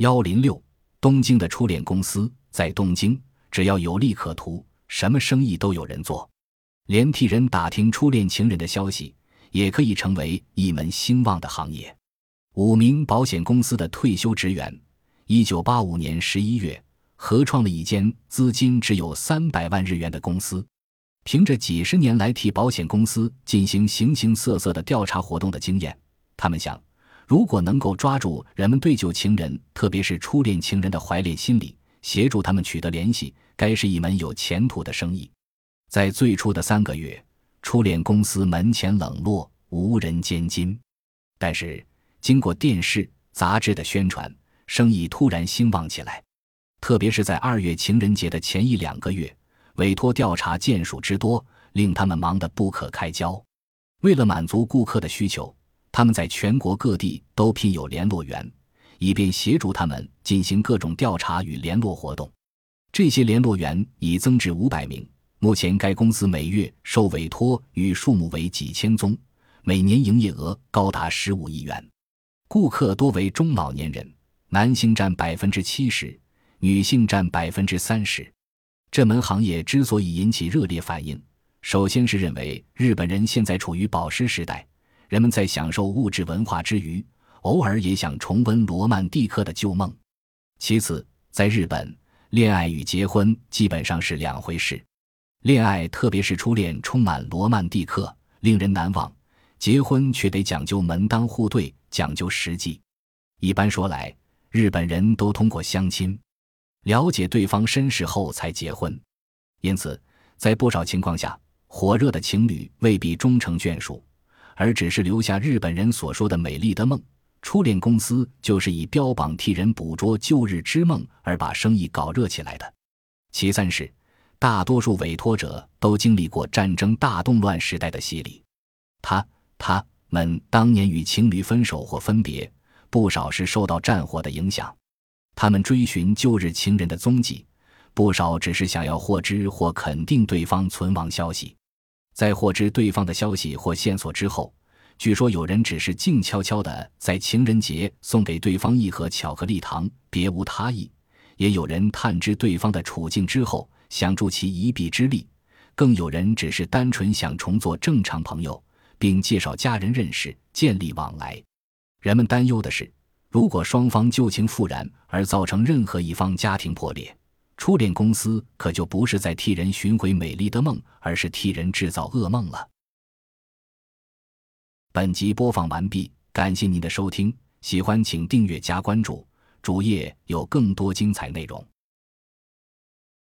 幺零六，东京的初恋公司在东京，只要有利可图，什么生意都有人做，连替人打听初恋情人的消息，也可以成为一门兴旺的行业。五名保险公司的退休职员，一九八五年十一月合创了一间资金只有三百万日元的公司，凭着几十年来替保险公司进行形形色色的调查活动的经验，他们想。如果能够抓住人们对旧情人，特别是初恋情人的怀恋心理，协助他们取得联系，该是一门有前途的生意。在最初的三个月，初恋公司门前冷落，无人监金。但是，经过电视、杂志的宣传，生意突然兴旺起来。特别是在二月情人节的前一两个月，委托调查件数之多，令他们忙得不可开交。为了满足顾客的需求。他们在全国各地都聘有联络员，以便协助他们进行各种调查与联络活动。这些联络员已增至五百名。目前，该公司每月受委托与数目为几千宗，每年营业额高达十五亿元。顾客多为中老年人，男性占百分之七十，女性占百分之三十。这门行业之所以引起热烈反应，首先是认为日本人现在处于保湿时代。人们在享受物质文化之余，偶尔也想重温罗曼蒂克的旧梦。其次，在日本，恋爱与结婚基本上是两回事。恋爱，特别是初恋，充满罗曼蒂克，令人难忘；结婚却得讲究门当户对，讲究实际。一般说来，日本人都通过相亲，了解对方身世后才结婚。因此，在不少情况下，火热的情侣未必终成眷属。而只是留下日本人所说的美丽的梦，初恋公司就是以标榜替人捕捉旧日之梦而把生意搞热起来的。其三是，大多数委托者都经历过战争大动乱时代的洗礼，他他们当年与情侣分手或分别，不少是受到战火的影响。他们追寻旧日情人的踪迹，不少只是想要获知或肯定对方存亡消息。在获知对方的消息或线索之后，据说有人只是静悄悄地在情人节送给对方一盒巧克力糖，别无他意；也有人探知对方的处境之后，想助其一臂之力；更有人只是单纯想重做正常朋友，并介绍家人认识，建立往来。人们担忧的是，如果双方旧情复燃，而造成任何一方家庭破裂。初恋公司可就不是在替人寻回美丽的梦，而是替人制造噩梦了。本集播放完毕，感谢您的收听，喜欢请订阅加关注，主页有更多精彩内容。